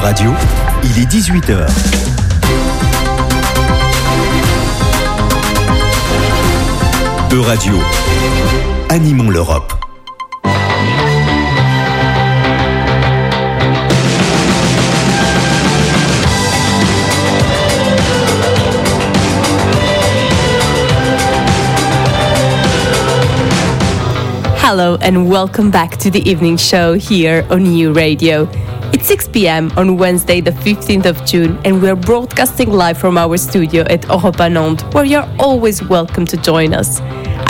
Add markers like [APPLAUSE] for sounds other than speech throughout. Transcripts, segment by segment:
Radio, il est 18h. Euradio, animons l'Europe. Hello and welcome back to the evening show here on EU Radio. It's 6 p.m. on Wednesday, the 15th of June, and we're broadcasting live from our studio at Europa Nantes, where you're always welcome to join us.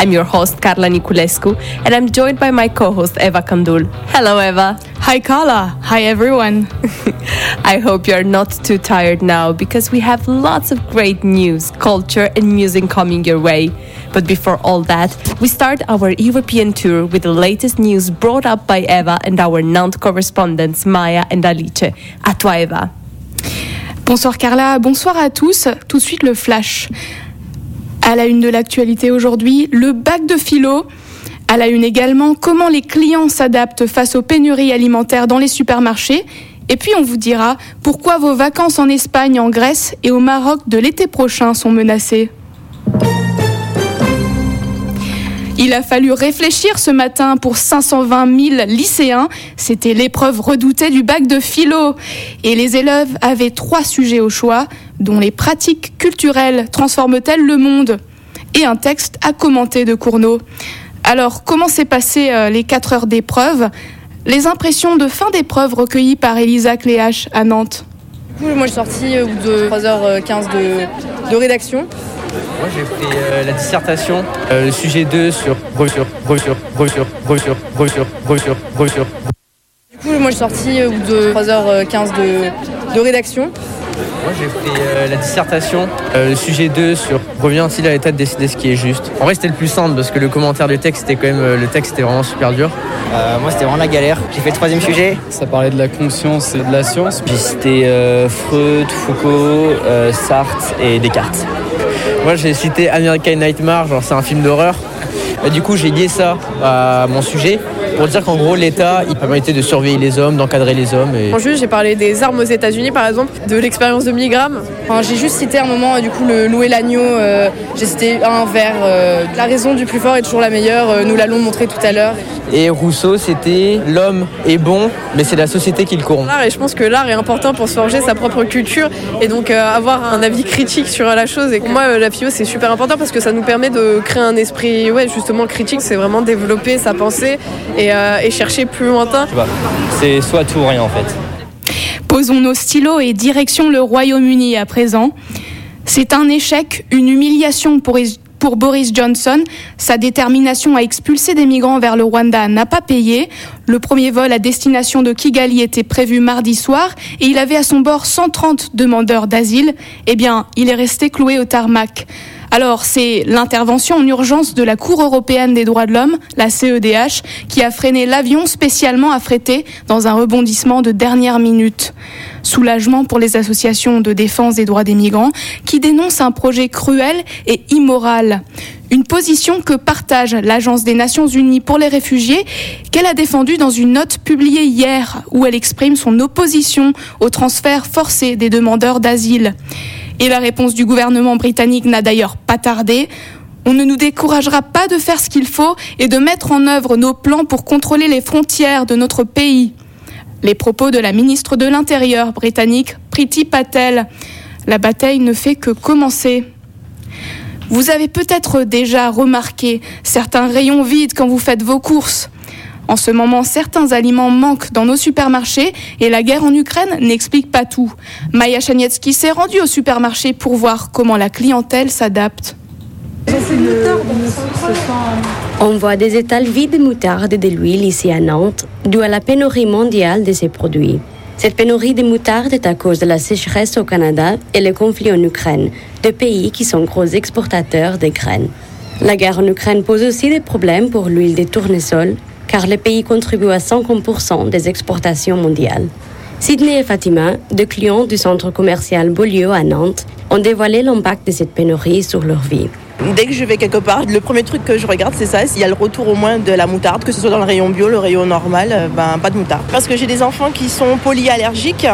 I'm your host, Carla Niculescu, and I'm joined by my co host, Eva Kandul. Hello, Eva. Hi, Carla. Hi, everyone. [LAUGHS] I hope you're not too tired now because we have lots of great news, culture, and music coming your way. But before all that, we start our European tour with the latest news brought up by Eva and our Nantes correspondents Maya and Alice. À toi, Eva. Bonsoir, Carla. Bonsoir à tous. Tout de suite, le flash. À la une de l'actualité aujourd'hui, le bac de philo. À la une également, comment les clients s'adaptent face aux pénuries alimentaires dans les supermarchés. Et puis on vous dira pourquoi vos vacances en Espagne, en Grèce et au Maroc de l'été prochain sont menacées. Il a fallu réfléchir ce matin pour 520 000 lycéens. C'était l'épreuve redoutée du bac de philo. Et les élèves avaient trois sujets au choix, dont les pratiques culturelles transforment-elles le monde? Et un texte à commenter de Cournot. Alors, comment s'est passé euh, les quatre heures d'épreuve? Les impressions de fin d'épreuve recueillies par Elisa Cléache à Nantes. Moi, je suis sortie au bout de 3h15 de, rédaction. Moi j'ai fait euh, la dissertation, euh, le sujet 2 sur brochure, brochure, brochure, brochure, brochure, brochure, brochure. Du coup, moi je suis sortie au bout de 3h15 de, de rédaction. Moi j'ai fait euh, la dissertation, euh, le sujet 2 sur revient-il à l'état de décider ce qui est juste. En vrai c'était le plus simple parce que le commentaire du texte était quand même, euh, le texte était vraiment super dur. Euh, moi, c'était vraiment la galère. J'ai fait le troisième sujet. Ça parlait de la conscience et de la science. Puis c'était euh, Freud, Foucault, euh, Sartre et Descartes. Moi j'ai cité American Nightmare, genre c'est un film d'horreur. Et du coup j'ai lié ça à mon sujet pour dire qu'en gros l'État il permettait de surveiller les hommes, d'encadrer les hommes. Et... En juste, j'ai parlé des armes aux États-Unis par exemple, de l'expérience de Milgram. Enfin, j'ai juste cité un moment, euh, du coup, le louer l'agneau. euh, j'ai cité un vers euh, La raison du plus fort est toujours la meilleure, euh, nous l'allons montrer tout à l'heure. Et Rousseau c'était l'homme est bon mais c'est la société qui le corrompt. L'art, et je pense que l'art est important pour se forger sa propre culture et donc euh, avoir un avis critique sur la chose. Et pour moi, la philo, c'est super important parce que ça nous permet de créer un esprit, ouais, justement critique. C'est vraiment développer sa pensée et, euh, et chercher plus lointain. C'est soit tout ou rien en fait. Posons nos stylos et direction le Royaume-Uni à présent. C'est un échec, une humiliation pour, pour Boris Johnson. Sa détermination à expulser des migrants vers le Rwanda n'a pas payé. Le premier vol à destination de Kigali était prévu mardi soir et il avait à son bord 130 demandeurs d'asile. Eh bien, il est resté cloué au tarmac. Alors, c'est l'intervention en urgence de la Cour européenne des droits de l'homme, la CEDH, qui a freiné l'avion spécialement affrété dans un rebondissement de dernière minute. Soulagement pour les associations de défense des droits des migrants qui dénoncent un projet cruel et immoral. Une position que partage l'Agence des Nations Unies pour les réfugiés, qu'elle a défendue dans une note publiée hier où elle exprime son opposition au transfert forcé des demandeurs d'asile. Et la réponse du gouvernement britannique n'a d'ailleurs pas tardé. On ne nous découragera pas de faire ce qu'il faut et de mettre en œuvre nos plans pour contrôler les frontières de notre pays. Les propos de la ministre de l'Intérieur britannique, Priti Patel. La bataille ne fait que commencer. Vous avez peut-être déjà remarqué certains rayons vides quand vous faites vos courses. En ce moment, certains aliments manquent dans nos supermarchés et la guerre en Ukraine n'explique pas tout. Maya Chanietsky s'est rendue au supermarché pour voir comment la clientèle s'adapte. On voit des étals vides de moutarde et de l'huile ici à Nantes, dû à la pénurie mondiale de ces produits. Cette pénurie de moutarde est à cause de la sécheresse au Canada et le conflit en Ukraine, deux pays qui sont gros exportateurs de graines. La guerre en Ukraine pose aussi des problèmes pour l'huile de tournesol, car le pays contribue à 50% des exportations mondiales. Sydney et Fatima, deux clients du centre commercial Beaulieu à Nantes, ont dévoilé l'impact de cette pénurie sur leur vie. Dès que je vais quelque part, le premier truc que je regarde, c'est ça, s'il y a le retour au moins de la moutarde, que ce soit dans le rayon bio, le rayon normal, euh, ben pas de moutarde. Parce que j'ai des enfants qui sont polyallergiques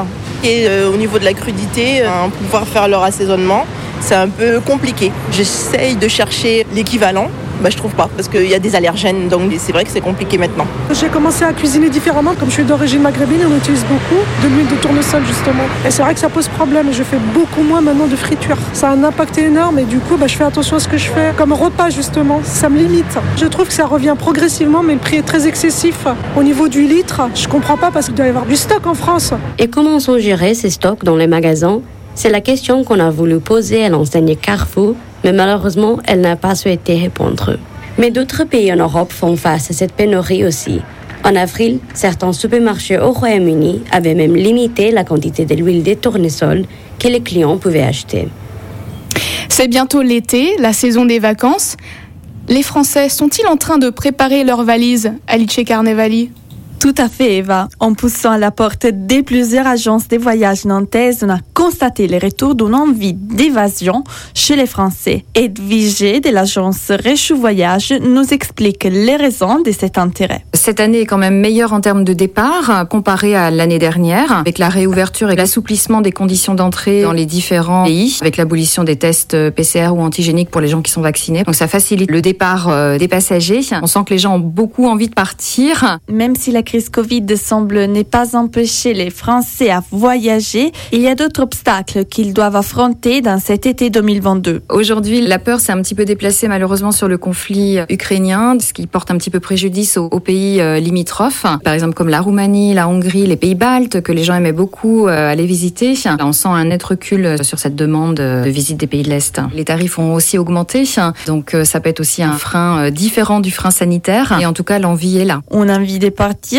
Et euh, au niveau de la crudité, euh, pouvoir faire leur assaisonnement, c'est un peu compliqué. J'essaye de chercher l'équivalent. Bah, je trouve pas parce qu'il y a des allergènes donc c'est vrai que c'est compliqué maintenant. J'ai commencé à cuisiner différemment comme je suis d'origine maghrébine on utilise beaucoup de l'huile de tournesol justement et c'est vrai que ça pose problème et je fais beaucoup moins maintenant de friture. Ça a un impact énorme et du coup bah, je fais attention à ce que je fais comme repas justement ça me limite. Je trouve que ça revient progressivement mais le prix est très excessif. Au niveau du litre je comprends pas parce qu'il doit y avoir du stock en France. Et comment sont gérés ces stocks dans les magasins? C'est la question qu'on a voulu poser à l'enseigne Carrefour, mais malheureusement, elle n'a pas souhaité répondre. Mais d'autres pays en Europe font face à cette pénurie aussi. En avril, certains supermarchés au Royaume-Uni avaient même limité la quantité de l'huile de tournesol que les clients pouvaient acheter. C'est bientôt l'été, la saison des vacances. Les Français sont-ils en train de préparer leurs valises, Alice Carnevali? Tout à fait, Eva. En poussant à la porte des plusieurs agences de voyage nantaises, on a constaté le retour d'une envie d'évasion chez les Français. Edwige de l'agence Réchou Voyage nous explique les raisons de cet intérêt. Cette année est quand même meilleure en termes de départ comparée à l'année dernière, avec la réouverture et l'assouplissement des conditions d'entrée dans les différents pays, avec l'abolition des tests PCR ou antigéniques pour les gens qui sont vaccinés. Donc ça facilite le départ euh, des passagers. On sent que les gens ont beaucoup envie de partir. Même si la crise Covid semble ne pas empêcher les Français à voyager, il y a d'autres obstacles qu'ils doivent affronter dans cet été 2022. Aujourd'hui, la peur s'est un petit peu déplacée malheureusement sur le conflit ukrainien, ce qui porte un petit peu préjudice aux, pays euh, limitrophes, par exemple comme la Roumanie, la Hongrie, les pays baltes, que les gens aimaient beaucoup euh, aller visiter. On sent un net recul sur cette demande de visite des pays de l'Est. Les tarifs ont aussi augmenté, donc euh, ça peut être aussi un frein différent du frein sanitaire, et en tout cas l'envie est là. On a envie de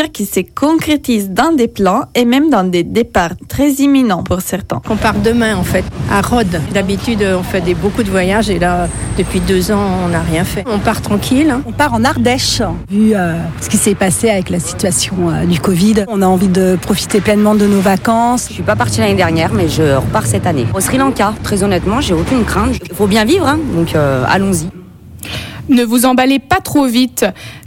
qui se concrétise dans des plans et même dans des départs très imminents pour certains. On part demain en fait, à Rhodes. D'habitude on fait des, beaucoup de voyages et là depuis deux ans on n'a rien fait. On part tranquille. On part en Ardèche. Vu euh, ce qui s'est passé avec la situation euh, du Covid, on a envie de profiter pleinement de nos vacances. Je suis pas partie l'année dernière mais je repars cette année. Au Sri Lanka, très honnêtement, j'ai aucune crainte. Il faut bien vivre, hein, donc euh, allons-y. Ne vous emballez pas trop vite,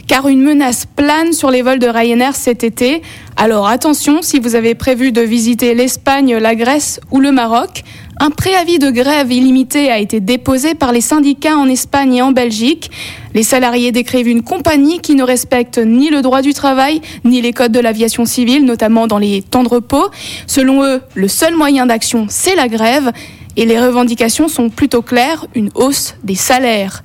car une menace plane sur les vols de Ryanair cet été. Alors attention, si vous avez prévu de visiter l'Espagne, la Grèce ou le Maroc, un préavis de grève illimité a été déposé par les syndicats en Espagne et en Belgique. Les salariés décrivent une compagnie qui ne respecte ni le droit du travail, ni les codes de l'aviation civile, notamment dans les temps de repos. Selon eux, le seul moyen d'action, c'est la grève. Et les revendications sont plutôt claires, une hausse des salaires.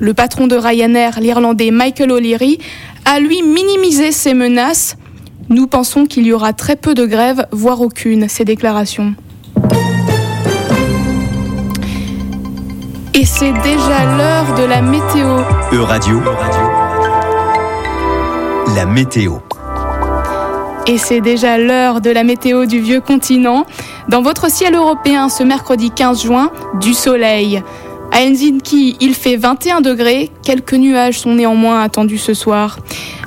Le patron de Ryanair, l'Irlandais Michael O'Leary, a lui minimisé ces menaces. Nous pensons qu'il y aura très peu de grèves, voire aucune, ces déclarations. Et c'est déjà l'heure de la météo. E-Radio. La météo. Et c'est déjà l'heure de la météo du vieux continent. Dans votre ciel européen ce mercredi 15 juin, du soleil. À Helsinki, il fait 21 degrés. Quelques nuages sont néanmoins attendus ce soir.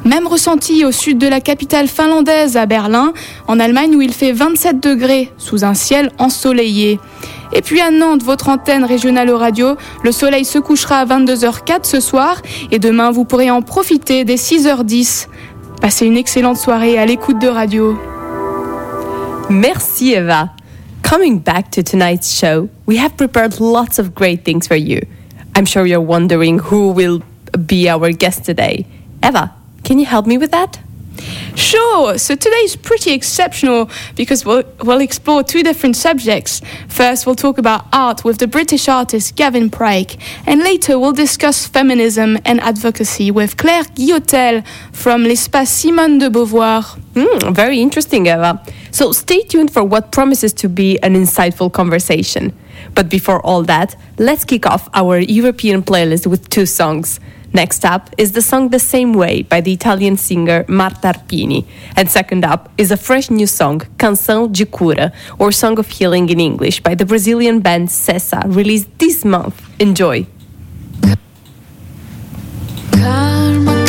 Même ressenti au sud de la capitale finlandaise, à Berlin, en Allemagne, où il fait 27 degrés, sous un ciel ensoleillé. Et puis à Nantes, votre antenne régionale radio, le soleil se couchera à 22h04 ce soir et demain vous pourrez en profiter dès 6h10. Passez une excellente soirée à l'écoute de radio. Merci Eva. Coming back to tonight's show, we have prepared lots of great things for you. I'm sure you're wondering who will be our guest today. Eva, can you help me with that? Sure. So today is pretty exceptional because we'll, we'll explore two different subjects. First, we'll talk about art with the British artist Gavin Pryke, and later we'll discuss feminism and advocacy with Claire Guillotel from L'Espace Simone de Beauvoir. Mm, very interesting, Eva. So stay tuned for what promises to be an insightful conversation. But before all that, let's kick off our European playlist with two songs. Next up is the song The Same Way by the Italian singer Marta Arpini. And second up is a fresh new song, Canção de Cura, or Song of Healing in English, by the Brazilian band Cessa, released this month. Enjoy. Karma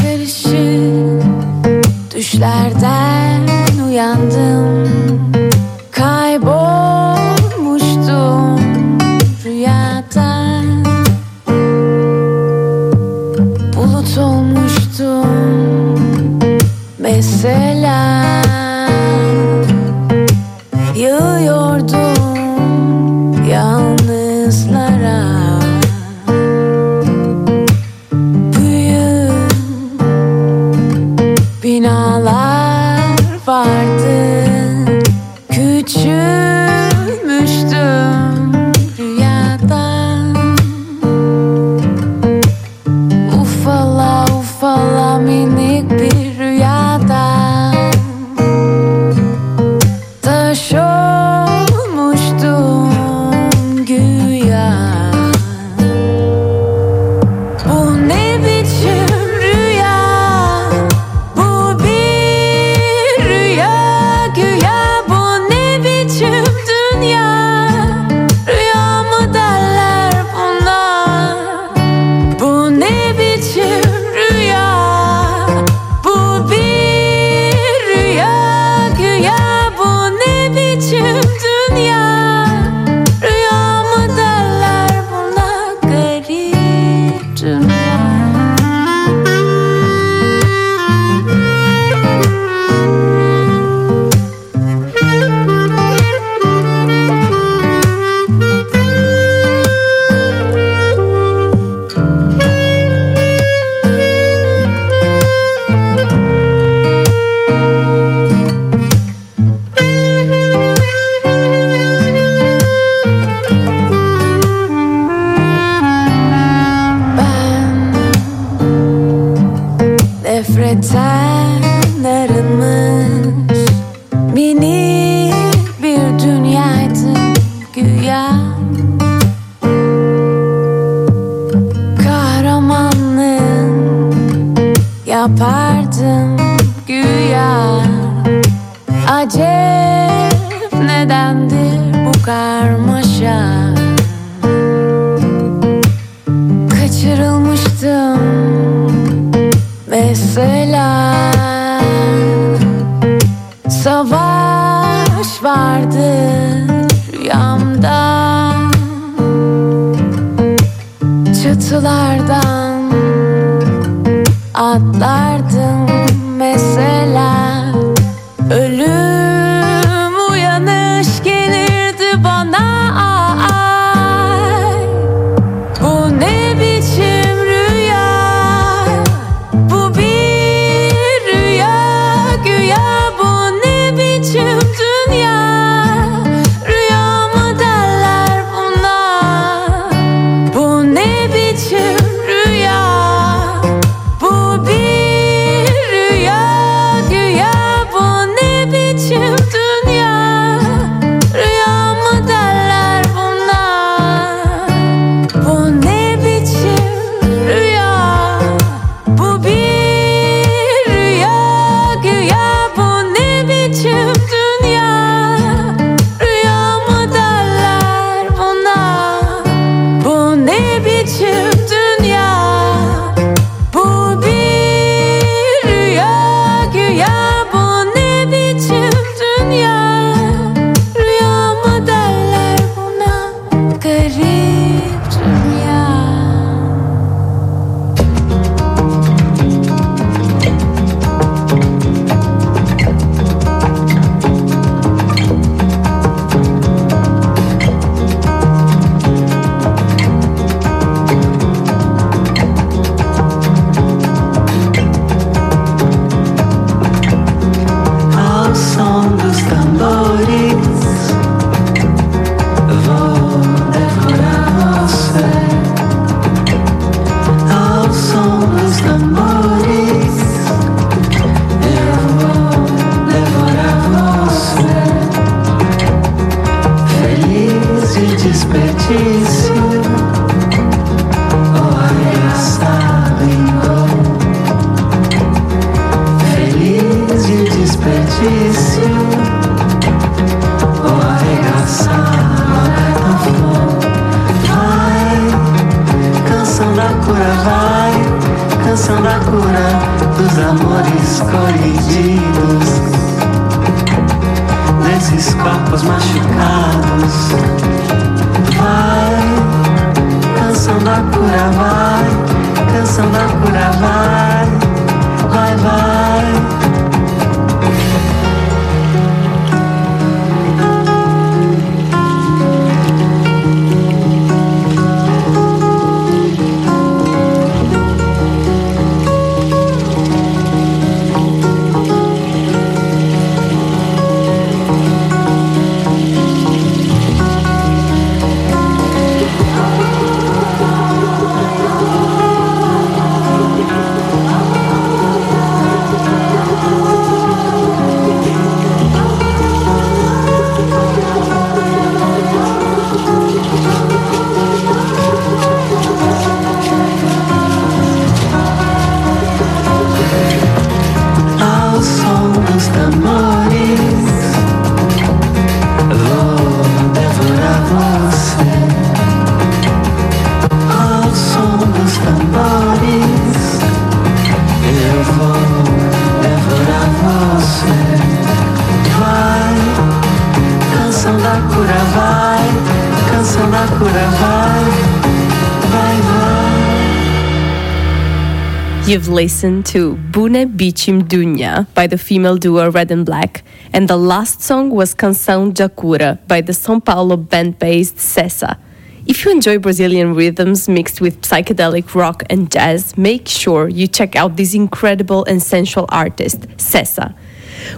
Listened to Bune Bichim Dunya by the female duo Red and Black, and the last song was Canção Jacura by the São Paulo band based Cessa. If you enjoy Brazilian rhythms mixed with psychedelic rock and jazz, make sure you check out this incredible and sensual artist, Cessa.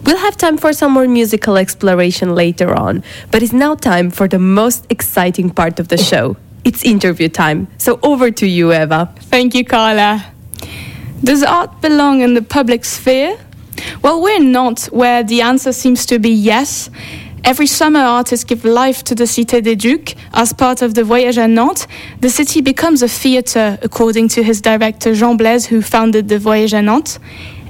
We'll have time for some more musical exploration later on, but it's now time for the most exciting part of the show. It's interview time. So over to you, Eva. Thank you, Carla. Does art belong in the public sphere? Well, we're not, where the answer seems to be yes. Every summer, artists give life to the Cité des Ducs. As part of the Voyage à Nantes, the city becomes a theatre, according to his director Jean Blaise, who founded the Voyage à Nantes.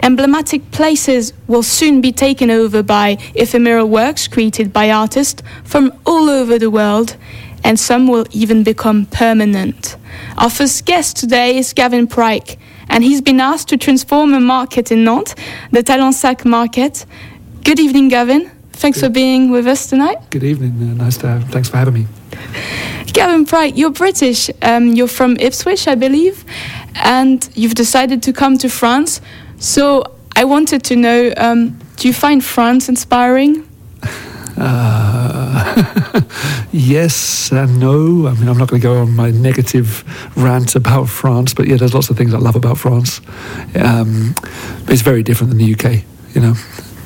Emblematic places will soon be taken over by ephemeral works created by artists from all over the world, and some will even become permanent. Our first guest today is Gavin Pryke, and he's been asked to transform a market in Nantes, the Talensac market. Good evening, Gavin. Thanks for being with us tonight. Good evening. Uh, nice to have. Thanks for having me. Gavin Pryke, you're British. Um, you're from Ipswich, I believe, and you've decided to come to France. So I wanted to know: um, Do you find France inspiring? Uh, [LAUGHS] yes and no. I mean, I'm not going to go on my negative rant about France, but yeah, there's lots of things I love about France. Um, it's very different than the UK, you know.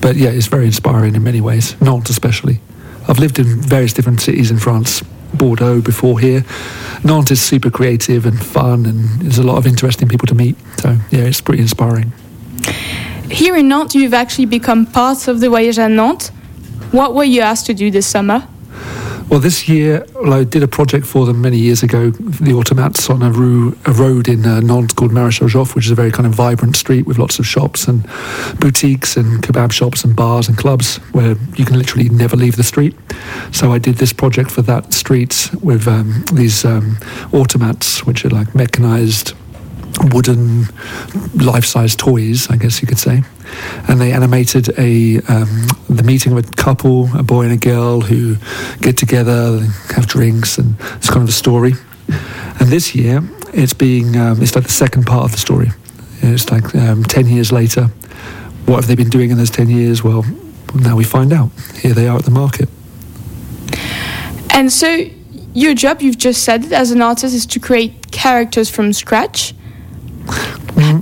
But yeah, it's very inspiring in many ways, Nantes especially. I've lived in various different cities in France, Bordeaux before here. Nantes is super creative and fun, and there's a lot of interesting people to meet. So yeah, it's pretty inspiring. Here in Nantes, you've actually become part of the Voyage à Nantes. What were you asked to do this summer? Well, this year, I did a project for them many years ago, the Automats on a, rue, a road in uh, Nantes called Maréchal Joffre, which is a very kind of vibrant street with lots of shops and boutiques and kebab shops and bars and clubs where you can literally never leave the street. So I did this project for that street with um, these um, Automats, which are like mechanized wooden life-size toys, I guess you could say, and they animated a um, the meeting of a couple, a boy and a girl, who get together, have drinks, and it's kind of a story. And this year, it's being um, it's like the second part of the story. It's like um, ten years later. What have they been doing in those ten years? Well, now we find out. Here they are at the market. And so, your job, you've just said it, as an artist, is to create characters from scratch.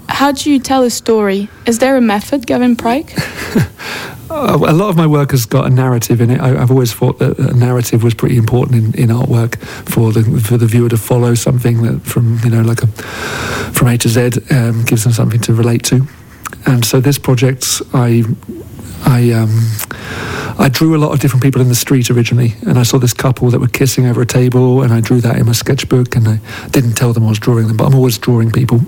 How do you tell a story? Is there a method, Gavin Pryke? [LAUGHS] Uh, a lot of my work has got a narrative in it. I, have always thought that a narrative was pretty important in, in artwork for the for the viewer to follow something that from you know like a from A to Z um, gives them something to relate to. And so this project, I I um, I drew a lot of different people in the street originally, and I saw this couple that were kissing over a table, and I drew that in my sketchbook, and I didn't tell them I was drawing them, but I'm always drawing people,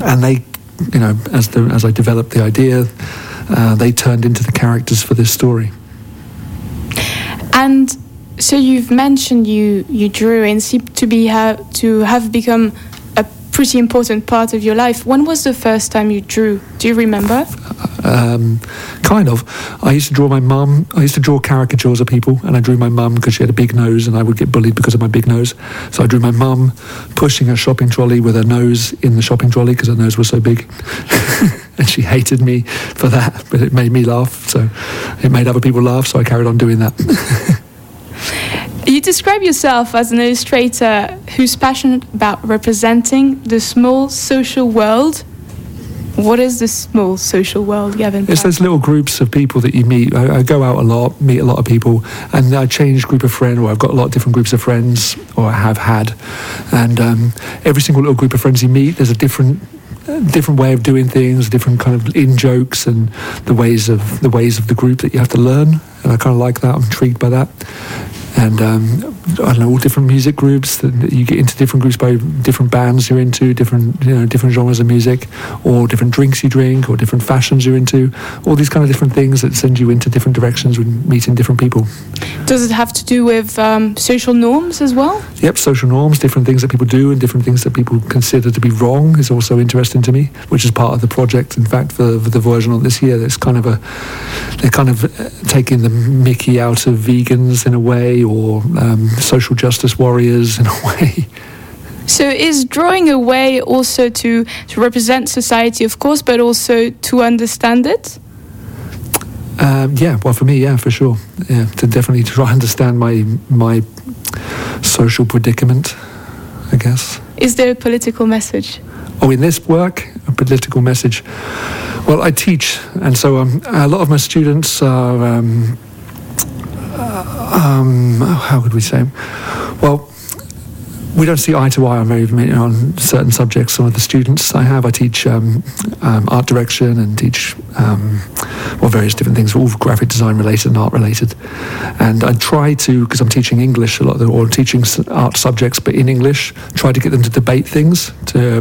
and they, you know, as the as I developed the idea, uh, they turned into the characters for this story. And so you've mentioned you you drew and seem to be ha- to have become pretty important part of your life. When was the first time you drew? Do you remember? Um, kind of. I used to draw my mum. I used to draw caricatures of people, and I drew my mum because she had a big nose, and I would get bullied because of my big nose. So I drew my mum pushing a shopping trolley with her nose in the shopping trolley because her nose was so big. [LAUGHS] and she hated me for that, but it made me laugh. So it made other people laugh, so I carried on doing that. [LAUGHS] You describe yourself as an illustrator who's passionate about representing the small social world. What is the small social world, Gavin? It's those little groups of people that you meet. I, I, go out a lot, meet a lot of people, and I change group of friends, or I've got a lot of different groups of friends, or I have had. And um, every single little group of friends you meet, there's a different different way of doing things, different kind of in jokes, and the ways of the ways of the group that you have to learn. And I kind of like that. I'm intrigued by that. And um, I don't know all different music groups. That you get into different groups by different bands you're into, different you know different genres of music, or different drinks you drink, or different fashions you're into. All these kind of different things that send you into different directions when meeting different people. Does it have to do with um, social norms as well? Yep, social norms, different things that people do, and different things that people consider to be wrong is also interesting to me, which is part of the project. In fact, for, for the version on this year, it's kind of a they're kind of uh, taking the Mickey out of vegans in a way, or um, social justice warriors in a [LAUGHS] way. So is drawing a way also to, to represent society, of course, but also to understand it? Um, yeah, well, for me, yeah, for sure. Yeah, to definitely try and understand my my social predicament, I guess. Is there a political message? Oh, in this work, a political message. Well, I teach, and so um, a lot of my students are. Um, um, how could we say? Well, we don't see eye to eye on many on certain subjects. Some of the students I have, I teach um, um, art direction and teach um, well various different things, all graphic design related and art related. And I try to, because I'm teaching English a lot, or teaching art subjects, but in English, try to get them to debate things, to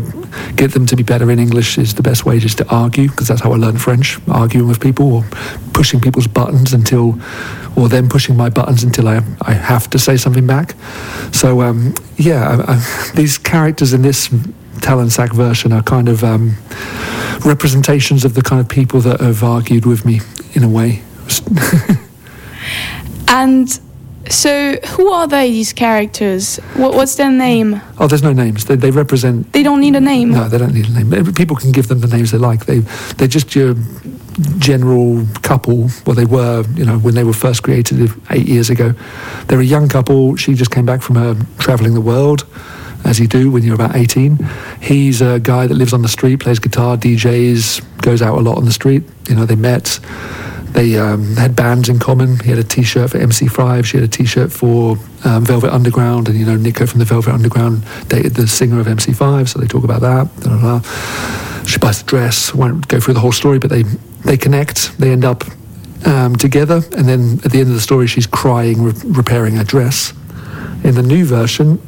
get them to be better in English is the best way, just to argue, because that's how I learned French, arguing with people or pushing people's buttons until, or them pushing my buttons until I, I have to say something back. So um, yeah, I, I, these characters in this Talonsac version are kind of um, representations of the kind of people that have argued with me in a way. [LAUGHS] And so, who are they, these characters? What, what's their name? Oh, there's no names. They, they represent. They don't need a name. No, they don't need a name. People can give them the names they like. They they're just your general couple. Well, they were, you know, when they were first created eight years ago. They're a young couple. She just came back from her traveling the world, as you do when you're about 18. He's a guy that lives on the street, plays guitar, DJs, goes out a lot on the street. You know, they met. They um, had bands in common. He had a T-shirt for MC5. She had a T-shirt for um, Velvet Underground, and you know Nico from the Velvet Underground dated the singer of MC5, so they talk about that. She buys the dress. Won't go through the whole story, but they they connect. They end up um, together, and then at the end of the story, she's crying, re- repairing her dress. In the new version,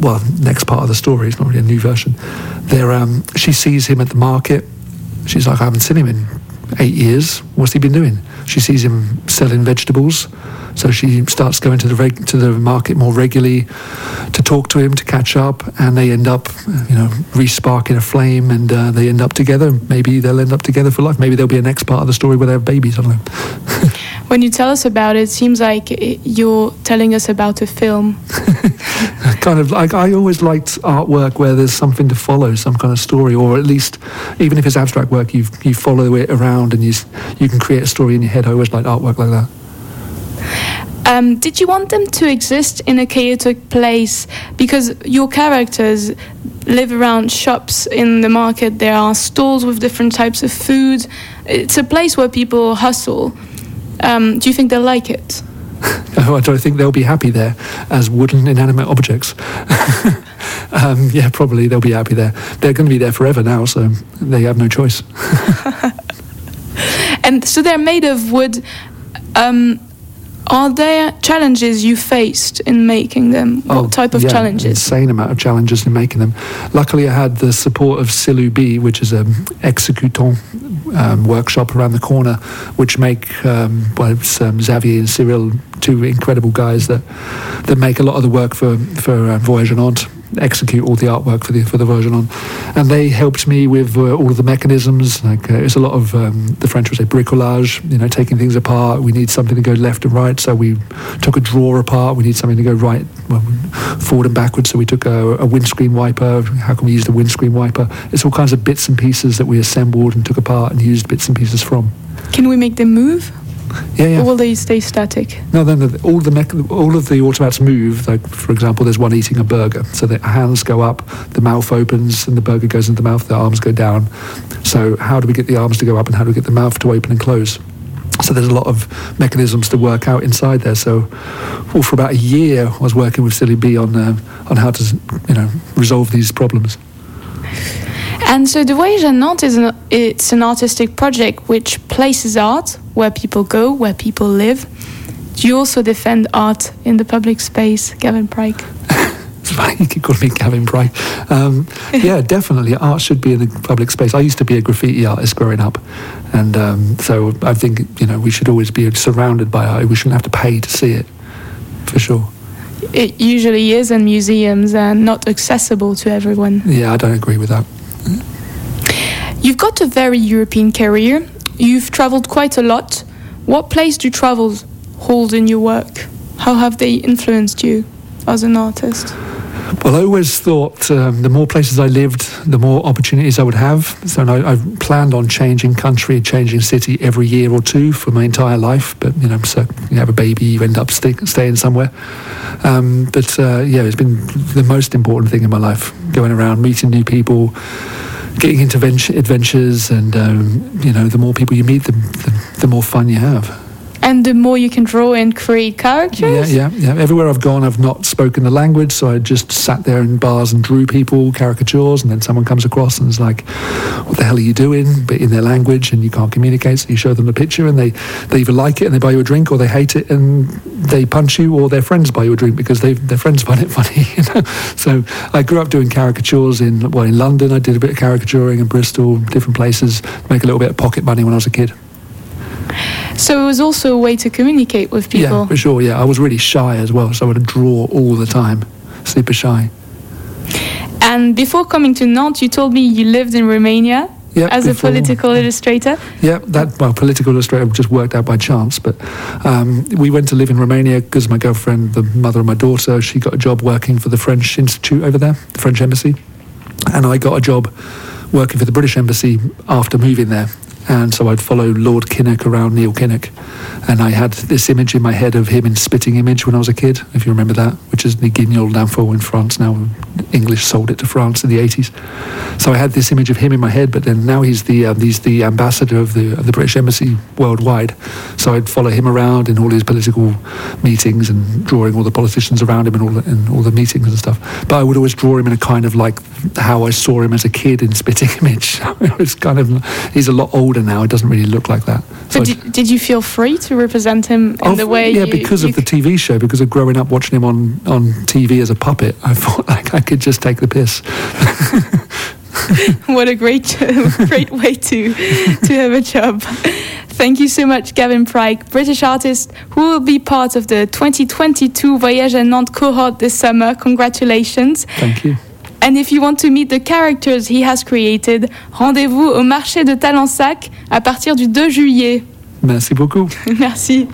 well, next part of the story, it's not really a new version. There, um, she sees him at the market. She's like, I haven't seen him in eight years. What's he been doing? She sees him selling vegetables, so she starts going to the reg- to the market more regularly to talk to him, to catch up, and they end up, you know, re-sparking a flame, and uh, they end up together. Maybe they'll end up together for life. Maybe there'll be a next part of the story where they have babies. I don't know. [LAUGHS] When you tell us about it, it seems like you're telling us about a film. [LAUGHS] kind of like I always liked artwork where there's something to follow, some kind of story, or at least even if it's abstract work, you you follow it around and you you can create a story in your head. I always liked artwork like that. Um, did you want them to exist in a chaotic place? Because your characters live around shops in the market. There are stalls with different types of food. It's a place where people hustle. Um, do you think they'll like it? [LAUGHS] Oh, I don't think they'll be happy there as wooden inanimate objects. [LAUGHS] um, yeah, probably they'll be happy there. They're going to be there forever now, so they have no choice. [LAUGHS] And so they're made of wood. Um, are there challenges you faced in making them? What type of Oh, yeah, challenges? Insane amount of challenges in making them. Luckily, I had the support of Silu B, which is an executant um, workshop around the corner, which make um, well, um, Xavier and Cyril, two incredible guys that that make a lot of the work for for uh, Voyage Nantes, execute all the artwork for the for the Voyage Nantes, and they helped me with uh, all of the mechanisms. Like uh, it's a lot of um, the French would say bricolage, you know, taking things apart. We need something to go left and right, so we took a drawer apart. We need something to go right, well, forward and backwards. So we took a, a windscreen wiper. How can we use the windscreen wiper? It's all kinds of bits and pieces that we assembled and took apart and used bits and pieces from. Can we make them move? Yeah, yeah. Or will they stay static? No, then the, all the mech- all of the automats move. Like for example, there's one eating a burger, so the hands go up, the mouth opens, and the burger goes into the mouth. The arms go down. So how do we get the arms to go up, and how do we get the mouth to open and close? So there's a lot of mechanisms to work out inside there. So, well, for about a year, I was working with Silly B on uh, on how to you know resolve these problems. And so the Voyage à Nantes is an, it's an artistic project which places art where people go, where people live. Do you also defend art in the public space, Gavin Pryke? [LAUGHS] You calling me Gavin Bright. Um, [LAUGHS] yeah, definitely. Art should be in the public space. I used to be a graffiti artist growing up, and um, so I think you know we should always be surrounded by art. We shouldn't have to pay to see it, for sure. It usually is in museums and not accessible to everyone. Yeah, I don't agree with that. You've got a very European career. You've traveled quite a lot. What place do travels hold in your work? How have they influenced you as an artist? Well, I always thought um, the more places I lived, the more opportunities I would have. So I, I've planned on changing country, changing city every year or two for my entire life. But you know, so you have a baby, you end up stay, staying somewhere. Um, but uh, yeah, it's been the most important thing in my life: going around, meeting new people, getting into venture, adventures, and um, you know, the more people you meet, the, the, the more fun you have. And the more you can draw and create caricatures? Yeah, characters. yeah, yeah. Everywhere I've gone, I've not spoken the language, so I just sat there in bars and drew people caricatures, and then someone comes across and is like, "What the hell are you doing?" But in their language, and you can't communicate, so you show them the picture, and they they either like it and they buy you a drink, or they hate it and they punch you, or their friends buy you a drink because they their friends find it [LAUGHS] funny. You know? So I grew up doing caricatures in well in London. I did a bit of caricaturing in Bristol, different places, make a little bit of pocket money when I was a kid. So it was also a way to communicate with people. Yeah, for sure. Yeah, I was really shy as well, so I would draw all the time, super shy. And before coming to Nantes, you told me you lived in Romania Yeah, as before- a political illustrator. Yeah, that well, political illustrator just worked out by chance. But um, we went to live in Romania because my girlfriend, the mother of my daughter, she got a job working for the French Institute over there, the French embassy, and I got a job working for the British embassy after moving there. And so I'd follow Lord Kinnock around Neil Kinnock, and I had this image in my head of him in Spitting Image when I was a kid, if you remember that, which is the Guignol d'Info in France. Now English sold it to France in the 80s. So I had this image of him in my head, but then now he's the uh, he's the ambassador of the of the British Embassy worldwide. So I'd follow him around in all his political meetings and drawing all the politicians around him and all the, in all the meetings and stuff. But I would always draw him in a kind of like how I saw him as a kid in Spitting [LAUGHS] Image. [LAUGHS] it was kind of he's a lot older now. It doesn't really look like that. So But did, did you feel free to represent him in Of- the way yeah, you, because you of the TV show, because of growing up watching him on, on TV as a puppet, I thought like I could just take the piss. [LAUGHS] what a great [LAUGHS] great way to to have a job. Thank you so much, Gavin Pryke, British artist who will be part of the 2022 Voyage à Nantes cohort this summer. Congratulations. Thank you. And if you want to meet the characters he has created, rendez-vous au marché de Talensac à partir du 2 juillet. Merci beaucoup. [LAUGHS] Merci.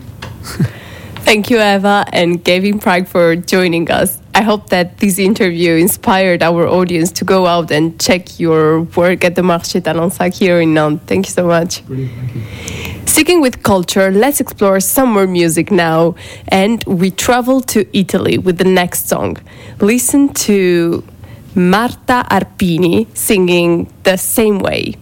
Thank you, Eva and Gavin Prague, for joining us. I hope that this interview inspired our audience to go out and check your work at the Marché Talensac here in Nantes. Thank you so much. Sticking with culture, let's explore some more music now. And we travel to Italy with the next song. Listen to Marta Arpini singing The Same Way.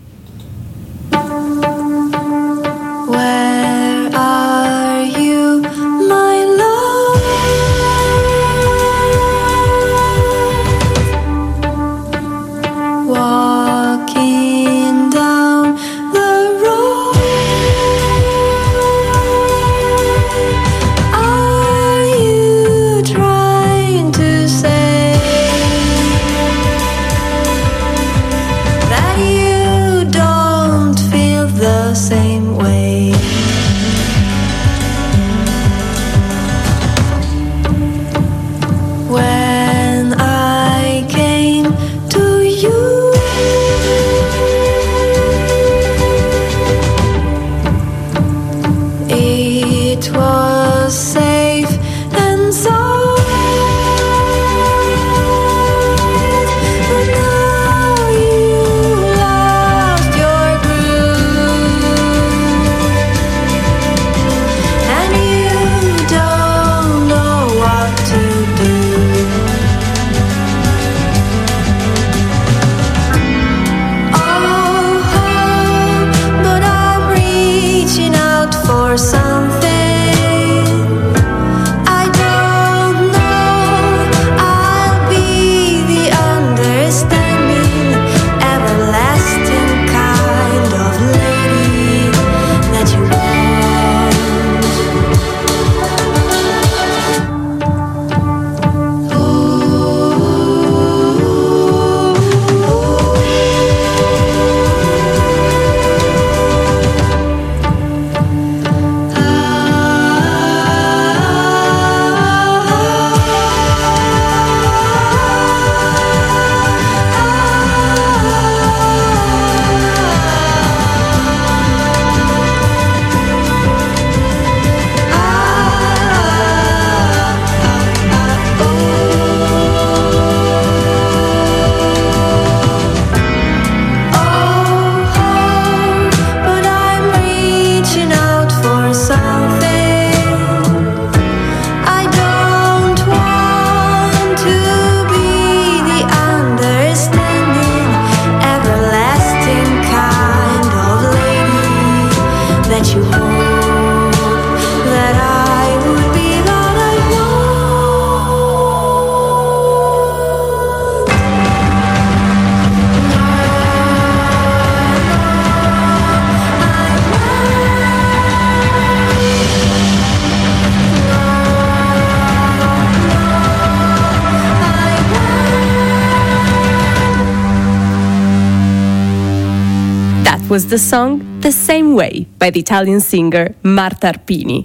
Was the song The Same Way by the Italian singer Marta Arpini.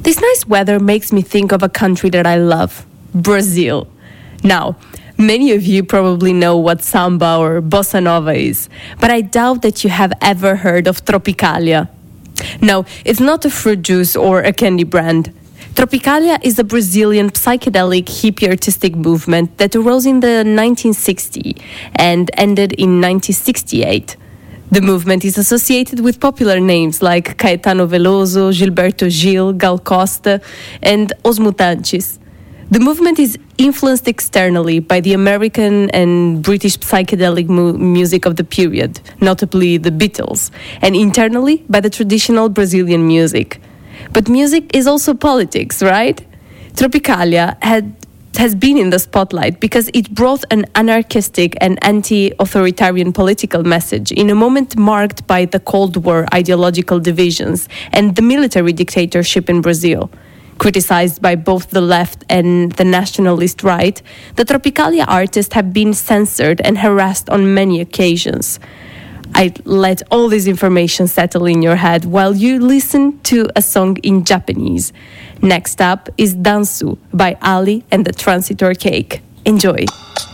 This nice weather makes me think of a country that I love Brazil. Now, many of you probably know what samba or bossa nova is, but I doubt that you have ever heard of Tropicalia. No, it's not a fruit juice or a candy brand. Tropicalia is a Brazilian psychedelic hippie artistic movement that arose in the 1960s and ended in 1968. The movement is associated with popular names like Caetano Veloso, Gilberto Gil, Gal Costa, and Os Mutantes. The movement is influenced externally by the American and British psychedelic mu- music of the period, notably the Beatles, and internally by the traditional Brazilian music. But music is also politics, right? Tropicalia had has been in the spotlight because it brought an anarchistic and anti authoritarian political message in a moment marked by the Cold War ideological divisions and the military dictatorship in Brazil. Criticized by both the left and the nationalist right, the Tropicalia artists have been censored and harassed on many occasions. I let all this information settle in your head while you listen to a song in Japanese. Next up is Dansu by Ali and the Transitor Cake. Enjoy.「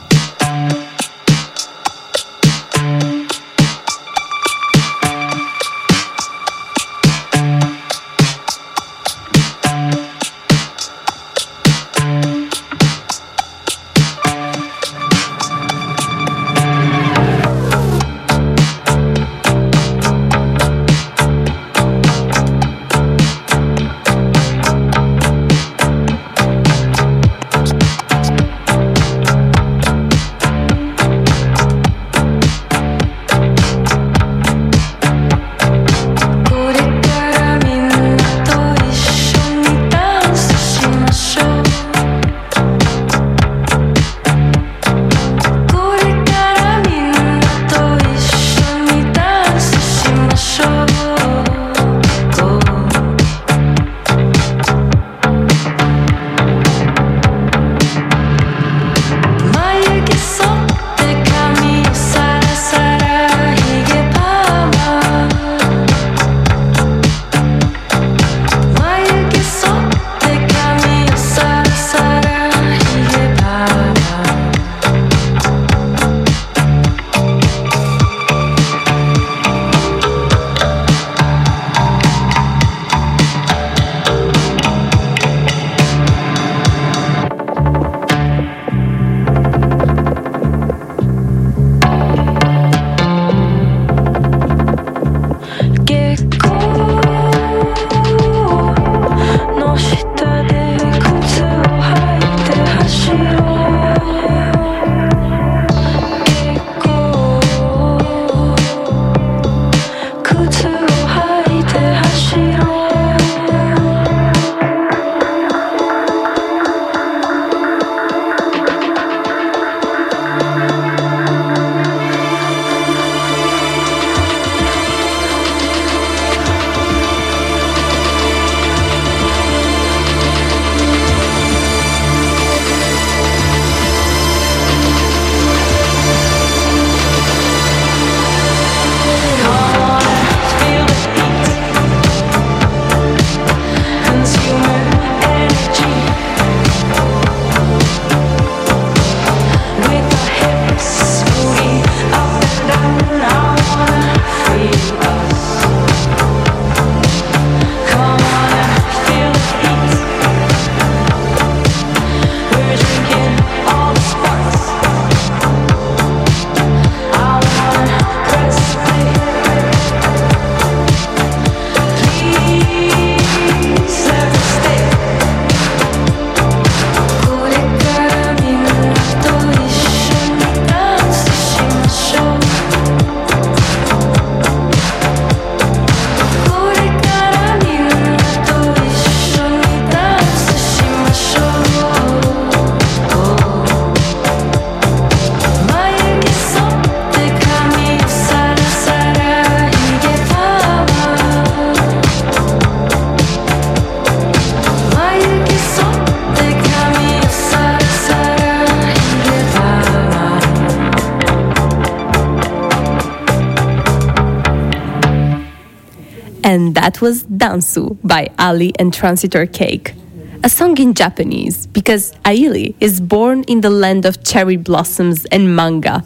was Dansu by Ali and Transitor Cake. A song in Japanese because Aili is born in the land of cherry blossoms and manga.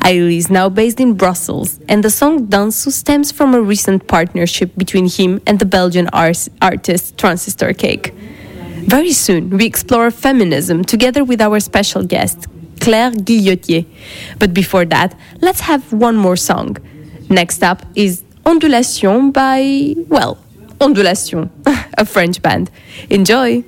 Aili is now based in Brussels, and the song Dansu stems from a recent partnership between him and the Belgian artist Transistor Cake. Very soon, we explore feminism together with our special guest, Claire Guillotier. But before that, let's have one more song. Next up is Ondulation by, well, Ondulation, [LAUGHS] a French band. Enjoy!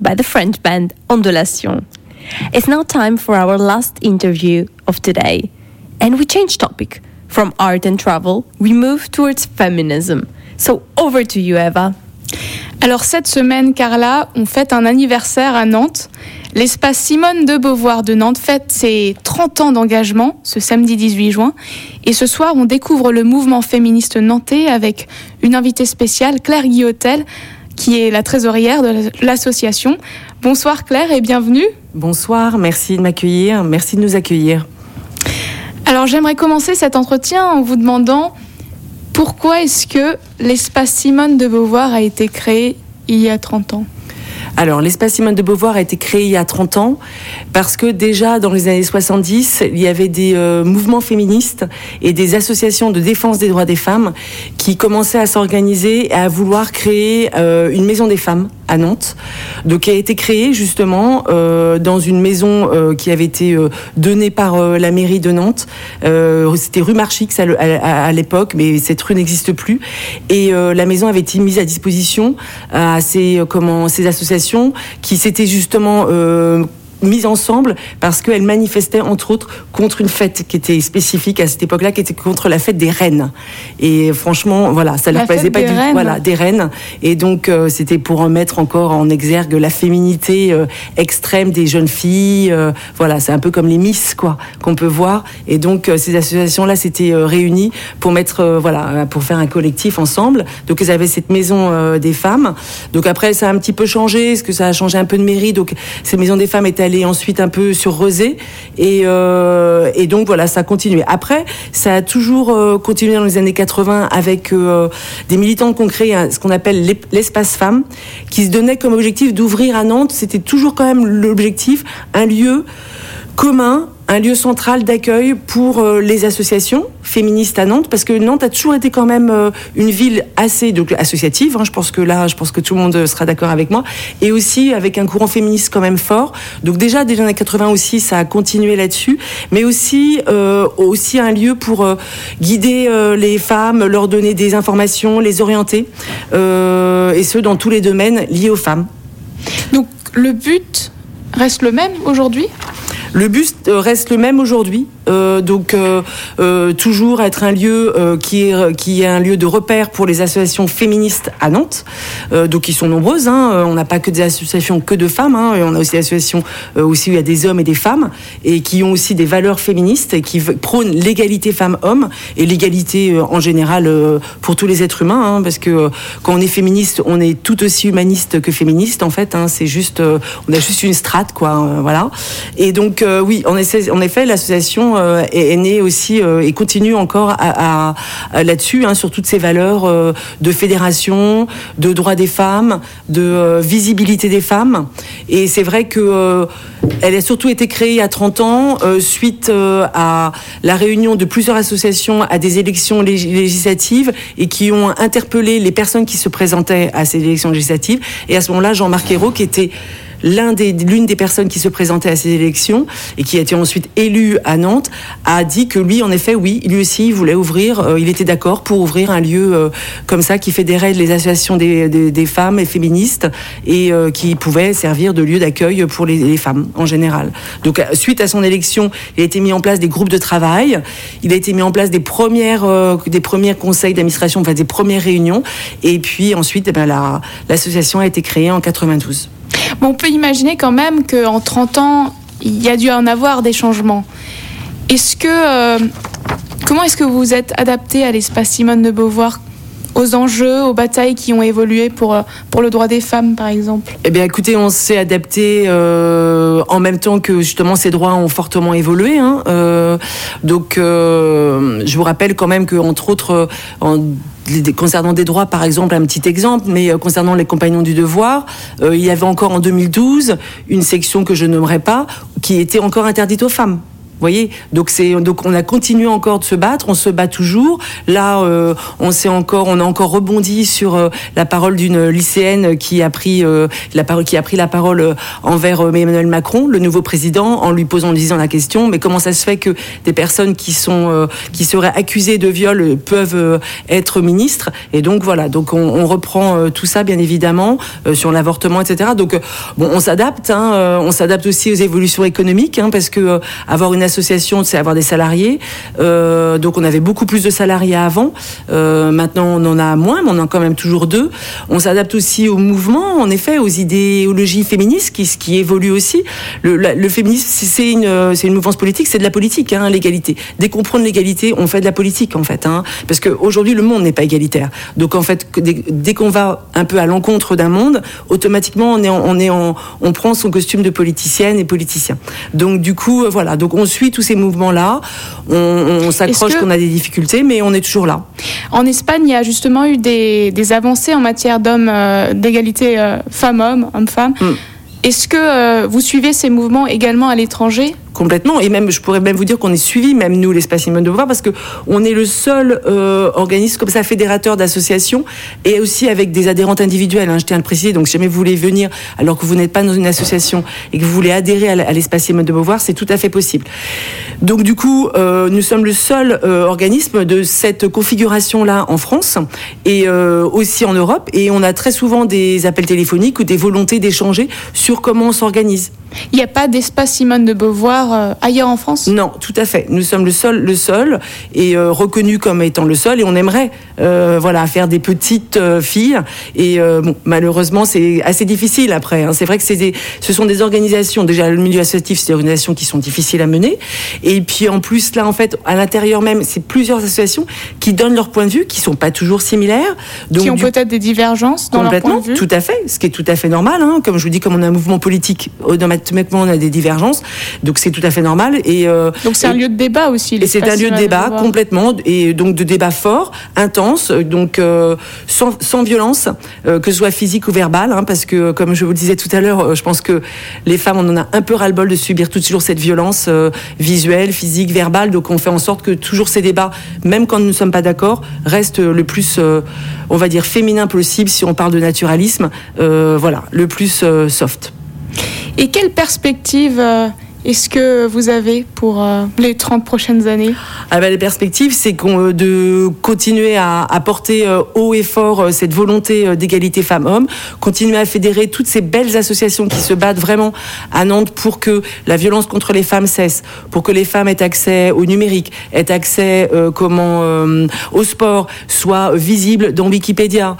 By the French band Ondulation. It's now time for our last interview of today. And we change topic. From art and travel, we move towards feminism. So over to you, Eva. Alors cette semaine, Carla, on fête un anniversaire à Nantes. L'espace Simone de Beauvoir de Nantes fête ses 30 ans d'engagement ce samedi 18 juin. Et ce soir, on découvre le mouvement féministe nantais avec une invitée spéciale, Claire Guillotel, qui est la trésorière de l'association. Bonsoir Claire et bienvenue. Bonsoir, merci de m'accueillir, merci de nous accueillir. Alors j'aimerais commencer cet entretien en vous demandant pourquoi est-ce que l'espace Simone de Beauvoir a été créé il y a 30 ans? Alors, l'espace Simone de Beauvoir a été créé il y a 30 ans parce que déjà dans les années 70, il y avait des euh, mouvements féministes et des associations de défense des droits des femmes qui commençaient à s'organiser et à vouloir créer euh, une maison des femmes à Nantes. Donc, qui a été créée justement euh, dans une maison euh, qui avait été euh, donnée par la mairie de Nantes. C'était rue Marchix à, à- l'époque, mais cette rue n'existe plus. Et la maison avait été mise à disposition à ces, comment, ces associations qui s'étaient justement mises ensemble parce qu'elles manifestaient entre autres contre une fête qui était spécifique à cette époque-là, qui était contre la fête des reines. Et franchement, voilà, ça La leur plaisait pas des du tout. reines. Voilà, des reines. Et donc, euh, c'était pour en mettre encore en exergue la féminité euh, extrême des jeunes filles. euh, voilà, c'est un peu comme les Miss, quoi, qu'on peut voir. Et donc, ces associations-là s'étaient réunies pour mettre, voilà, pour faire un collectif ensemble. Donc, ils avaient cette maison des femmes. Donc, après, ça a un petit peu changé, parce que ça a changé un peu de mairie. Donc, ces maisons des femmes est ensuite un peu sur Rosé. Et, euh, et donc, voilà, ça a continué. Après, ça a toujours euh, continué dans les années 80 avec euh, des militants créé un- ce qu'on appelle l'espace femmes, qui se donnait comme objectif d'ouvrir à Nantes. C'était toujours quand même l'objectif, un lieu commun, un lieu central d'accueil pour euh, les associations féministes à Nantes, parce que Nantes a toujours été quand même euh, une ville assez associative. hein, je pense que là, je pense que tout le monde sera d'accord avec moi, et aussi avec un courant féministe quand même fort. Donc déjà, dans les années 80 aussi, ça a continué là-dessus, mais aussi euh, aussi un lieu pour guider les femmes, leur donner des informations, les orienter, et ce dans tous les domaines liés aux femmes. Donc le but reste le même aujourd'hui? Le but euh, reste le même aujourd'hui, euh, donc euh, euh, toujours être un lieu qui est un lieu de repère pour les associations féministes à Nantes. Donc ils sont nombreuses. Hein, on n'a pas que des associations que de femmes. Hein, on a aussi des associations aussi où il y a des hommes et des femmes et qui ont aussi des valeurs féministes et qui prônent l'égalité femmes-hommes et l'égalité en général pour tous les êtres humains. hein, parce que quand on est féministe, on est tout aussi humaniste que féministe en fait. C'est juste, on a juste une strate quoi. voilà. Et donc oui, en effet l'association euh, est, est née aussi euh, et continue encore là-dessus hein, sur toutes ces valeurs euh, de fédération, de droits des femmes, de visibilité des femmes. Et c'est vrai que euh, elle a surtout été créée à 30 ans suite à la réunion de plusieurs associations à des élections lég- législatives et qui ont interpellé les personnes qui se présentaient à ces élections législatives. Et à ce moment-là, Jean-Marc Ayrault, qui était l'une des personnes qui se présentait à ces élections et qui a été ensuite élu à Nantes, a dit que lui, en effet, oui, lui aussi, il voulait ouvrir, euh, il était d'accord pour ouvrir un lieu euh, comme ça qui fédérait les associations des, femmes et féministes et euh, qui pouvait servir de lieu d'accueil pour les, femmes en général. Donc, suite à son élection, il a été mis en place des groupes de travail, il a été mis en place des premières, premiers conseils d'administration, des premières réunions, et puis ensuite, eh ben, la- l'association a été créée en 92. On peut imaginer quand même qu'en 30 ans, il y a dû en avoir des changements. Est-ce que. euh, comment est-ce que vous vous êtes adapté à l'espace Simone de Beauvoir aux enjeux, aux batailles qui ont évolué pour, euh, pour le droit des femmes, par exemple Eh bien, écoutez, on s'est adapté euh, en même temps que justement ces droits ont fortement évolué. hein. Euh, donc, je vous rappelle quand même que, entre autres, concernant des droits, par exemple, un petit exemple, mais concernant les compagnons du devoir, il y avait encore en 2012 une section que je nommerai pas, qui était encore interdite aux femmes. Voyez, donc c'est donc on a continué encore de se battre, on se bat toujours. Là, euh, on s'est encore, on a encore rebondi sur euh, la parole d'une lycéenne qui a pris euh, la parole, qui a pris la parole envers Emmanuel Macron, le nouveau président, en lui posant, en lui disant la question, mais comment ça se fait que des personnes qui sont qui seraient accusées de viol peuvent être ministres? Et donc voilà, donc on, reprend tout ça bien évidemment sur l'avortement, etc. Donc bon, on s'adapte, hein, on s'adapte aussi aux évolutions économiques, hein, parce que avoir une association, c'est avoir des salariés. Euh, donc on avait beaucoup plus de salariés avant. Euh, maintenant, on en a moins, mais on en a quand même toujours deux. On s'adapte aussi au mouvement, en effet, aux idéologies féministes qui, qui évoluent aussi. Le, féminisme, c'est- une, euh, c'est une mouvance politique, c'est de la politique, hein, l'égalité. Dès qu'on prend de l'égalité, on fait de la politique, en fait. Hein, parce qu'aujourd'hui, le monde n'est pas égalitaire. Donc, en fait, dès, qu'on va un peu à l'encontre d'un monde, automatiquement, on, est on, est on prend son costume de politicienne et politicien. Donc, du coup, voilà. Donc, on suit tous ces mouvements-là. On, on s'accroche qu'on a des difficultés, mais on est toujours là. En Espagne, il y a justement eu des, des avancées en matière d'hommes, euh, d'égalité euh, femmes-hommes, hommes-femmes. Hmm. Est-ce que euh, vous suivez ces mouvements également à l'étranger? Complètement, et même je pourrais même vous dire qu'on est suivi, même nous, l'espace Simone de Beauvoir, parce que on est le seul euh, organisme comme ça fédérateur d'associations et aussi avec des adhérentes individuelles. Hein, je tiens à le préciser. Donc, si jamais vous voulez venir alors que vous n'êtes pas dans une association et que vous voulez adhérer à l'espace Simone de Beauvoir, c'est tout à fait possible. Donc, du coup, euh, nous sommes le seul euh, organisme de cette configuration-là en France et aussi en Europe, et on a très souvent des appels téléphoniques ou des volontés d'échanger sur comment on s'organise. Il n'y a pas d'espace Simone de Beauvoir euh, ailleurs en France? Non, tout à fait. Nous sommes le seul, le seul, et euh, reconnu comme étant le seul, et on aimerait, euh, voilà, faire des petites filles. Et bon, malheureusement, c'est assez difficile après. hein. C'est vrai que des, ce sont des organisations. Déjà, le milieu associatif, c'est des organisations qui sont difficiles à mener. Et puis en plus, là, en fait, à l'intérieur même, c'est plusieurs associations qui donnent leur point de vue, qui sont pas toujours similaires. Donc, qui ont du peut-être des divergences dans leur point de vue? tout à fait, ce qui est tout à fait normal. Hein. Comme je vous dis, comme on a un mouvement politique, automatiquement on a des divergences, donc c'est tout à fait normal. Et euh, Donc c'est un lieu de débat aussi. et c'est un lieu de débat complètement, et donc de débat fort, intense, donc euh, sans, sans violence, euh, que ce soit physique ou verbale, hein, parce que comme je vous le disais tout à l'heure, je pense que les femmes on en a un peu ras-le-bol de subir toujours cette violence visuelle, physique, verbale, donc on fait en sorte que toujours ces débats, même quand nous ne sommes pas d'accord, restent le plus, on va dire, féminin possible si on parle de naturalisme, voilà, le plus soft. Et quelle perspective est-ce que vous avez pour euh, les 30 prochaines années? Ah ben, les perspectives, c'est euh, de continuer à, porter euh, haut et fort cette volonté d'égalité femmes-hommes, continuer à fédérer toutes ces belles associations qui se battent vraiment à Nantes pour que la violence contre les femmes cesse, pour que les femmes aient accès au numérique, aient accès comment au sport, soient visibles dans Wikipédia.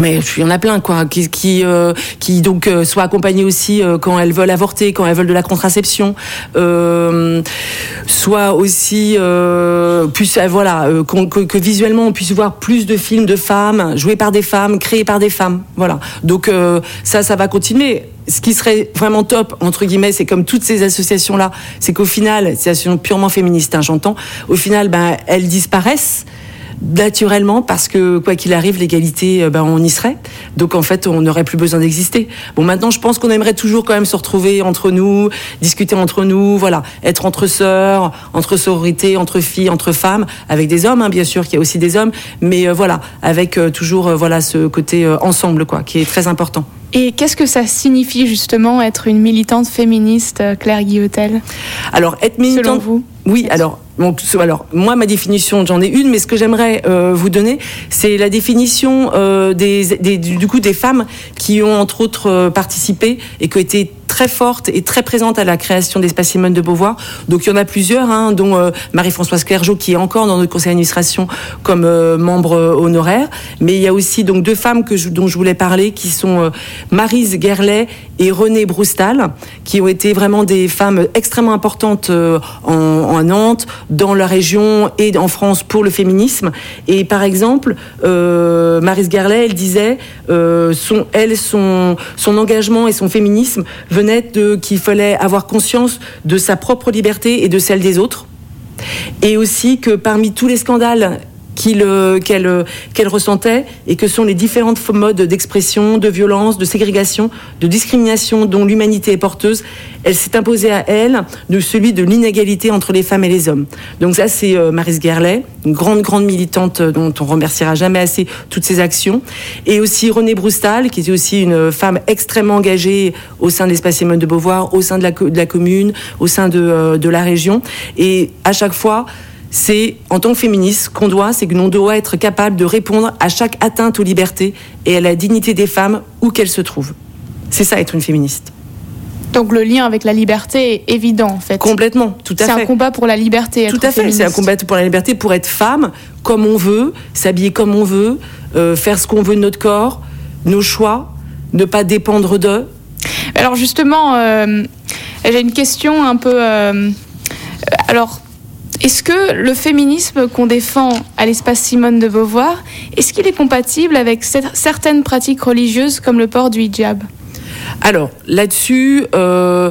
Mais il y en a plein, quoi, qui, qui, euh, donc euh, soient accompagnées aussi euh, quand elles veulent avorter, quand elles veulent de la contraception, soit aussi, euh, voilà, que, visuellement on puisse voir plus de films de femmes joués par des femmes, créés par des femmes, voilà. Donc ça, ça va continuer. Ce qui serait vraiment top, entre guillemets, c'est comme toutes ces associations-là, c'est qu'au final, ces associations purement féministes, hein, j'entends, au final, ben, elles disparaissent naturellement parce que quoi qu'il arrive l'égalité euh, ben on y serait. Donc en fait on n'aurait plus besoin d'exister. Bon maintenant je pense qu'on aimerait toujours quand même se retrouver entre nous discuter entre nous voilà. Être entre sœurs entre sororité entre filles entre femmes avec des hommes hein, bien sûr qu'il y a aussi des hommes. Mais euh, voilà avec euh, toujours euh, voilà ce côté ensemble quoi qui est très important. Et qu'est-ce que ça signifie justement être une militante féministe, Claire Guillotel? Alors, être militante. vous? Oui, alors. Alors, moi, ma définition, j'en ai une, mais ce que j'aimerais euh, vous donner, c'est la définition euh, des, du coup des femmes qui ont entre autres euh, participé et qui ont été très fortes et très présentes à la création d'Espace Simone de Beauvoir. Donc, il y en a plusieurs, hein, dont euh, Marie-Françoise Clergeau, qui est encore dans notre conseil d'administration comme euh, membre euh, honoraire. Mais il y a aussi donc deux femmes que dont je voulais parler, qui sont euh, Marise Guerlet et Renée Broustal, qui ont été vraiment des femmes extrêmement importantes en, Nantes, dans la région et en France pour le féminisme. Et par exemple, Marise Guerlet, elle disait, son, elle, son, son engagement et son féminisme venaient de qu'il fallait avoir conscience de sa propre liberté et de celle des autres. Et aussi que parmi tous les scandales qu'elle, ressentait et que sont les différentes f- modes d'expression, de violence, de ségrégation, de discrimination dont l'humanité est porteuse, elle s'est imposée à elle de celui de l'inégalité entre les femmes et les hommes. Donc ça, c'est euh, Marise Guerlet, une grande, grande militante euh, dont on remerciera jamais assez toutes ses actions. Et aussi Renée Broustal, qui était aussi une femme extrêmement engagée au sein de l'espace Simone de Beauvoir, au sein de la, commune, au sein euh, de la région. Et à chaque fois, c'est en tant que féministe qu'on doit, c'est que l'on doit être capable de répondre à chaque atteinte aux libertés et à la dignité des femmes où qu'elles se trouvent. C'est ça être une féministe. Donc le lien avec la liberté est évident en fait. Complètement, tout à C'est fait. un combat pour la liberté. Tout à fait, c'est un combat pour la liberté, pour être femme comme on veut, s'habiller comme on veut, euh, faire ce qu'on veut de notre corps, nos choix, ne pas dépendre d'eux. Alors justement, euh, j'ai une question un peu. euh, alors, est-ce que le féminisme qu'on défend à l'espace Simone de Beauvoir, est-ce qu'il est compatible avec cer- certaines pratiques religieuses comme le port du hijab? Alors, là-dessus, euh,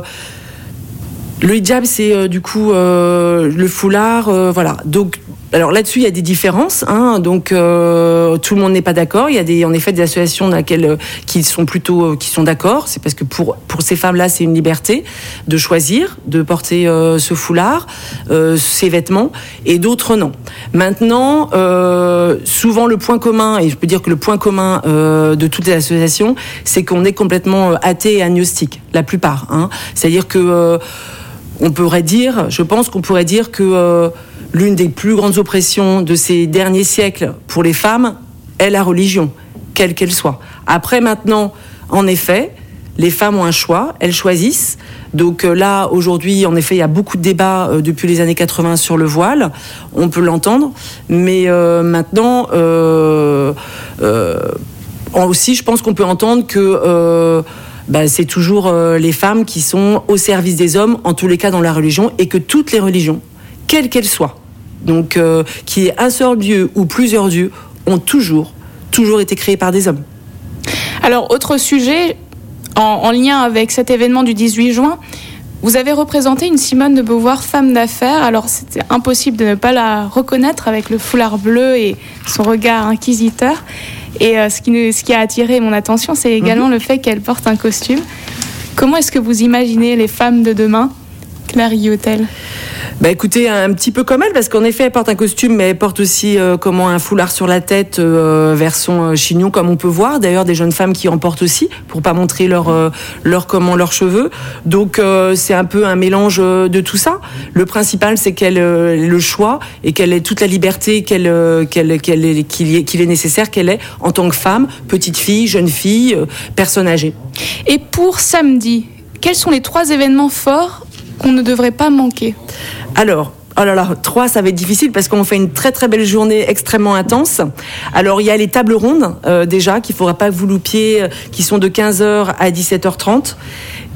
Le hijab, c'est euh, du coup euh, le foulard, voilà. Donc, alors là-dessus, il y a des différences. Hein, donc, euh, tout le monde n'est pas d'accord. Il y a des, en effet, des associations dans lesquelles euh, qui sont plutôt, euh, qui sont d'accord. C'est parce que pour pour ces femmes-là, c'est une liberté de choisir de porter ce foulard, ces vêtements, et d'autres non. Maintenant, souvent le point commun, et je peux dire que le point commun de toutes les associations, c'est qu'on est complètement athée et agnostique, la plupart. Hein. C'est-à-dire que on pourrait dire, je pense qu'on pourrait dire que l'une des plus grandes oppressions de ces derniers siècles pour les femmes est la religion, quelle qu'elle soit. Après, maintenant, en effet, les femmes ont un choix, elles choisissent. Donc euh, là, aujourd'hui, en effet, il y a beaucoup de débats euh, depuis les années 80 sur le voile, on peut l'entendre, mais euh, maintenant, aussi, je pense qu'on peut entendre que bah, c'est toujours les femmes qui sont au service des hommes, en tous les cas dans la religion, et que toutes les religions, quelles qu'elles soient, donc euh, qu'il y ait un seul Dieu ou plusieurs dieux, ont toujours, toujours été créées par des hommes. Alors, autre sujet, en, en lien avec cet événement du 18 juin, vous avez représenté une Simone de Beauvoir, femme d'affaires. Alors, c'était impossible de ne pas la reconnaître avec le foulard bleu et son regard inquisiteur. Et euh, ce, qui, nous- ce qui a attiré mon attention, c'est également le fait qu'elle porte un costume. Comment est-ce que vous imaginez les femmes de demain, Claire Guillotel Bah écoutez, un petit peu comme elle, parce qu'en effet, elle porte un costume, mais elle porte aussi euh, comment un foulard sur la tête, euh, version euh, chignon, comme on peut voir. D'ailleurs, des jeunes femmes qui en portent aussi, pour pas montrer leur, euh, leur comment leurs cheveux. Donc euh, c'est un peu un mélange euh, de tout ça. Le principal, c'est qu'elle euh, ait le choix et qu'elle ait toute la liberté qu'elle euh, qu'elle qu'elle qu'il ait- qu'il est nécessaire qu'elle ait en tant que femme, petite fille, jeune fille, euh, personne âgée. Et pour samedi, quels sont les trois événements forts qu'on ne devrait pas manquer Alors, oh là là, trois, ça va être difficile parce qu'on fait une très très belle journée extrêmement intense. Alors, il y a les tables rondes euh, déjà qu'il faudra pas vous loupiez, euh, qui sont de 15h à 17h30.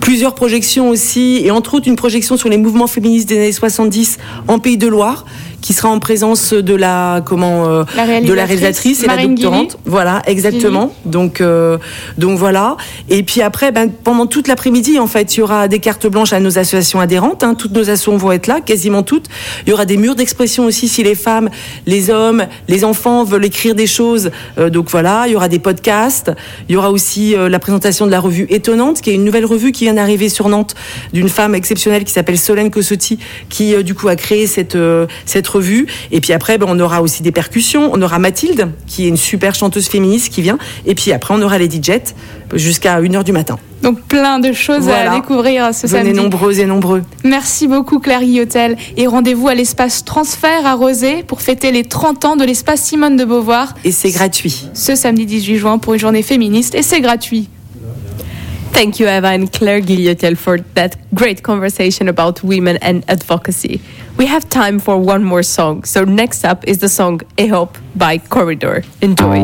Plusieurs projections aussi, et entre autres une projection sur les mouvements féministes des années 70 en Pays de Loire, qui sera en présence de la comment euh, La de la réalisatrice, et la Marine doctorante. Guilly. Voilà, exactement. Donc, euh, donc voilà. Et puis après, ben, pendant toute l'après-midi, en fait, il y aura des cartes blanches à nos associations adhérentes. hein. Toutes nos associations vont être là, quasiment toutes. Il y aura des murs d'expression aussi si les femmes, les hommes, les enfants veulent écrire des choses. Euh, donc voilà, il y aura des podcasts. Il y aura aussi la présentation de la revue Étonnante, qui est une nouvelle revue qui vient d'arriver sur Nantes d'une femme exceptionnelle qui s'appelle Solène Cossotti, qui euh, du coup a créé cette euh, cette revue. Et puis après, ben, on aura aussi des percussions. On aura Mathilde, qui est une super chanteuse féministe qui vient. Et puis après, on aura Lady Jet jusqu'à 1h du matin. Donc plein de choses Voilà. à découvrir ce Venez samedi. nombreuses et nombreux. Merci beaucoup Claire Guillotel et rendez-vous à l'espace Transfert à Rosé pour fêter les 30 ans de l'espace Simone de Beauvoir. Et c'est gratuit. Ce samedi 18 juin pour une journée féministe et c'est gratuit. Thank you, Eva and Claire Guillotel, for that great conversation about women and advocacy. We have time for one more song. So, next up is the song Ehop by Corridor. Enjoy.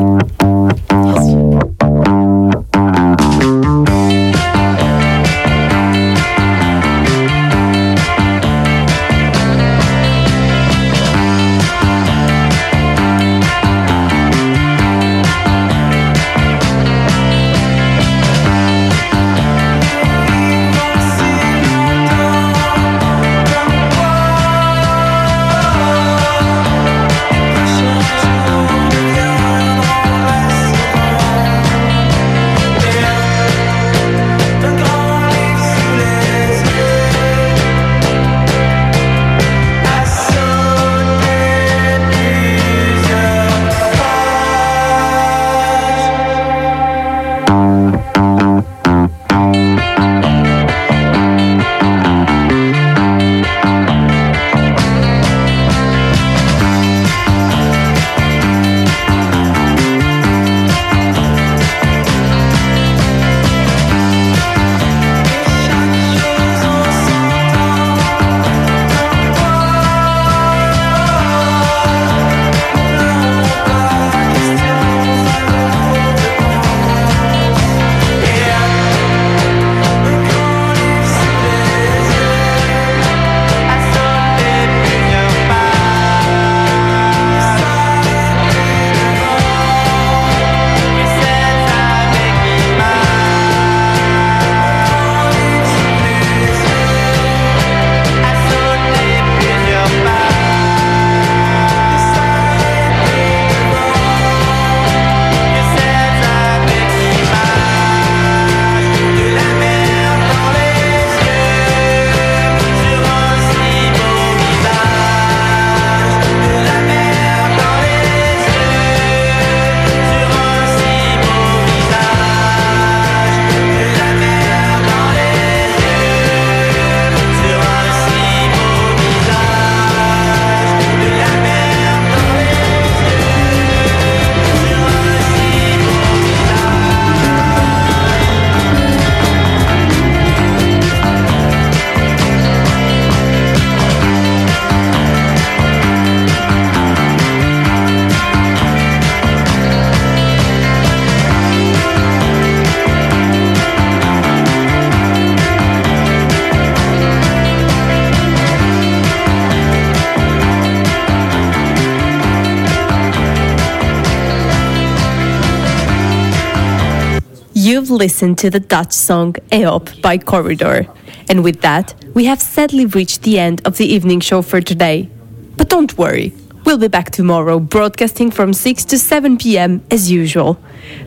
You've to the Dutch song Eop by Corridor. And with that, we have sadly reached the end of the evening show for today. But don't worry, we'll be back tomorrow broadcasting from 6 to 7 p.m. as usual.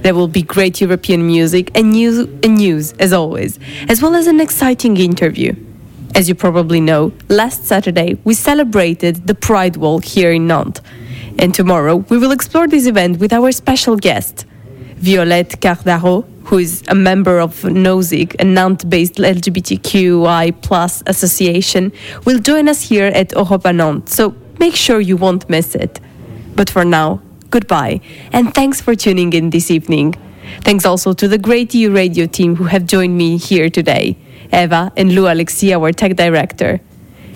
There will be great European music and news, and news as always, as well as an exciting interview. As you probably know, last Saturday we celebrated the Pride Wall here in Nantes. And tomorrow we will explore this event with our special guest, Violette Cardaro, who is a member of NOSIG, a Nantes-based LGBTQI plus association, will join us here at Europa Nantes, so make sure you won't miss it. But for now, goodbye, and thanks for tuning in this evening. Thanks also to the great EU radio team who have joined me here today, Eva and Lu Alexia, our tech director.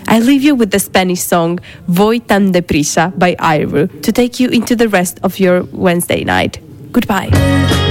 I leave you with the Spanish song Voy tan deprisa by Iru to take you into the rest of your Wednesday night. Goodbye.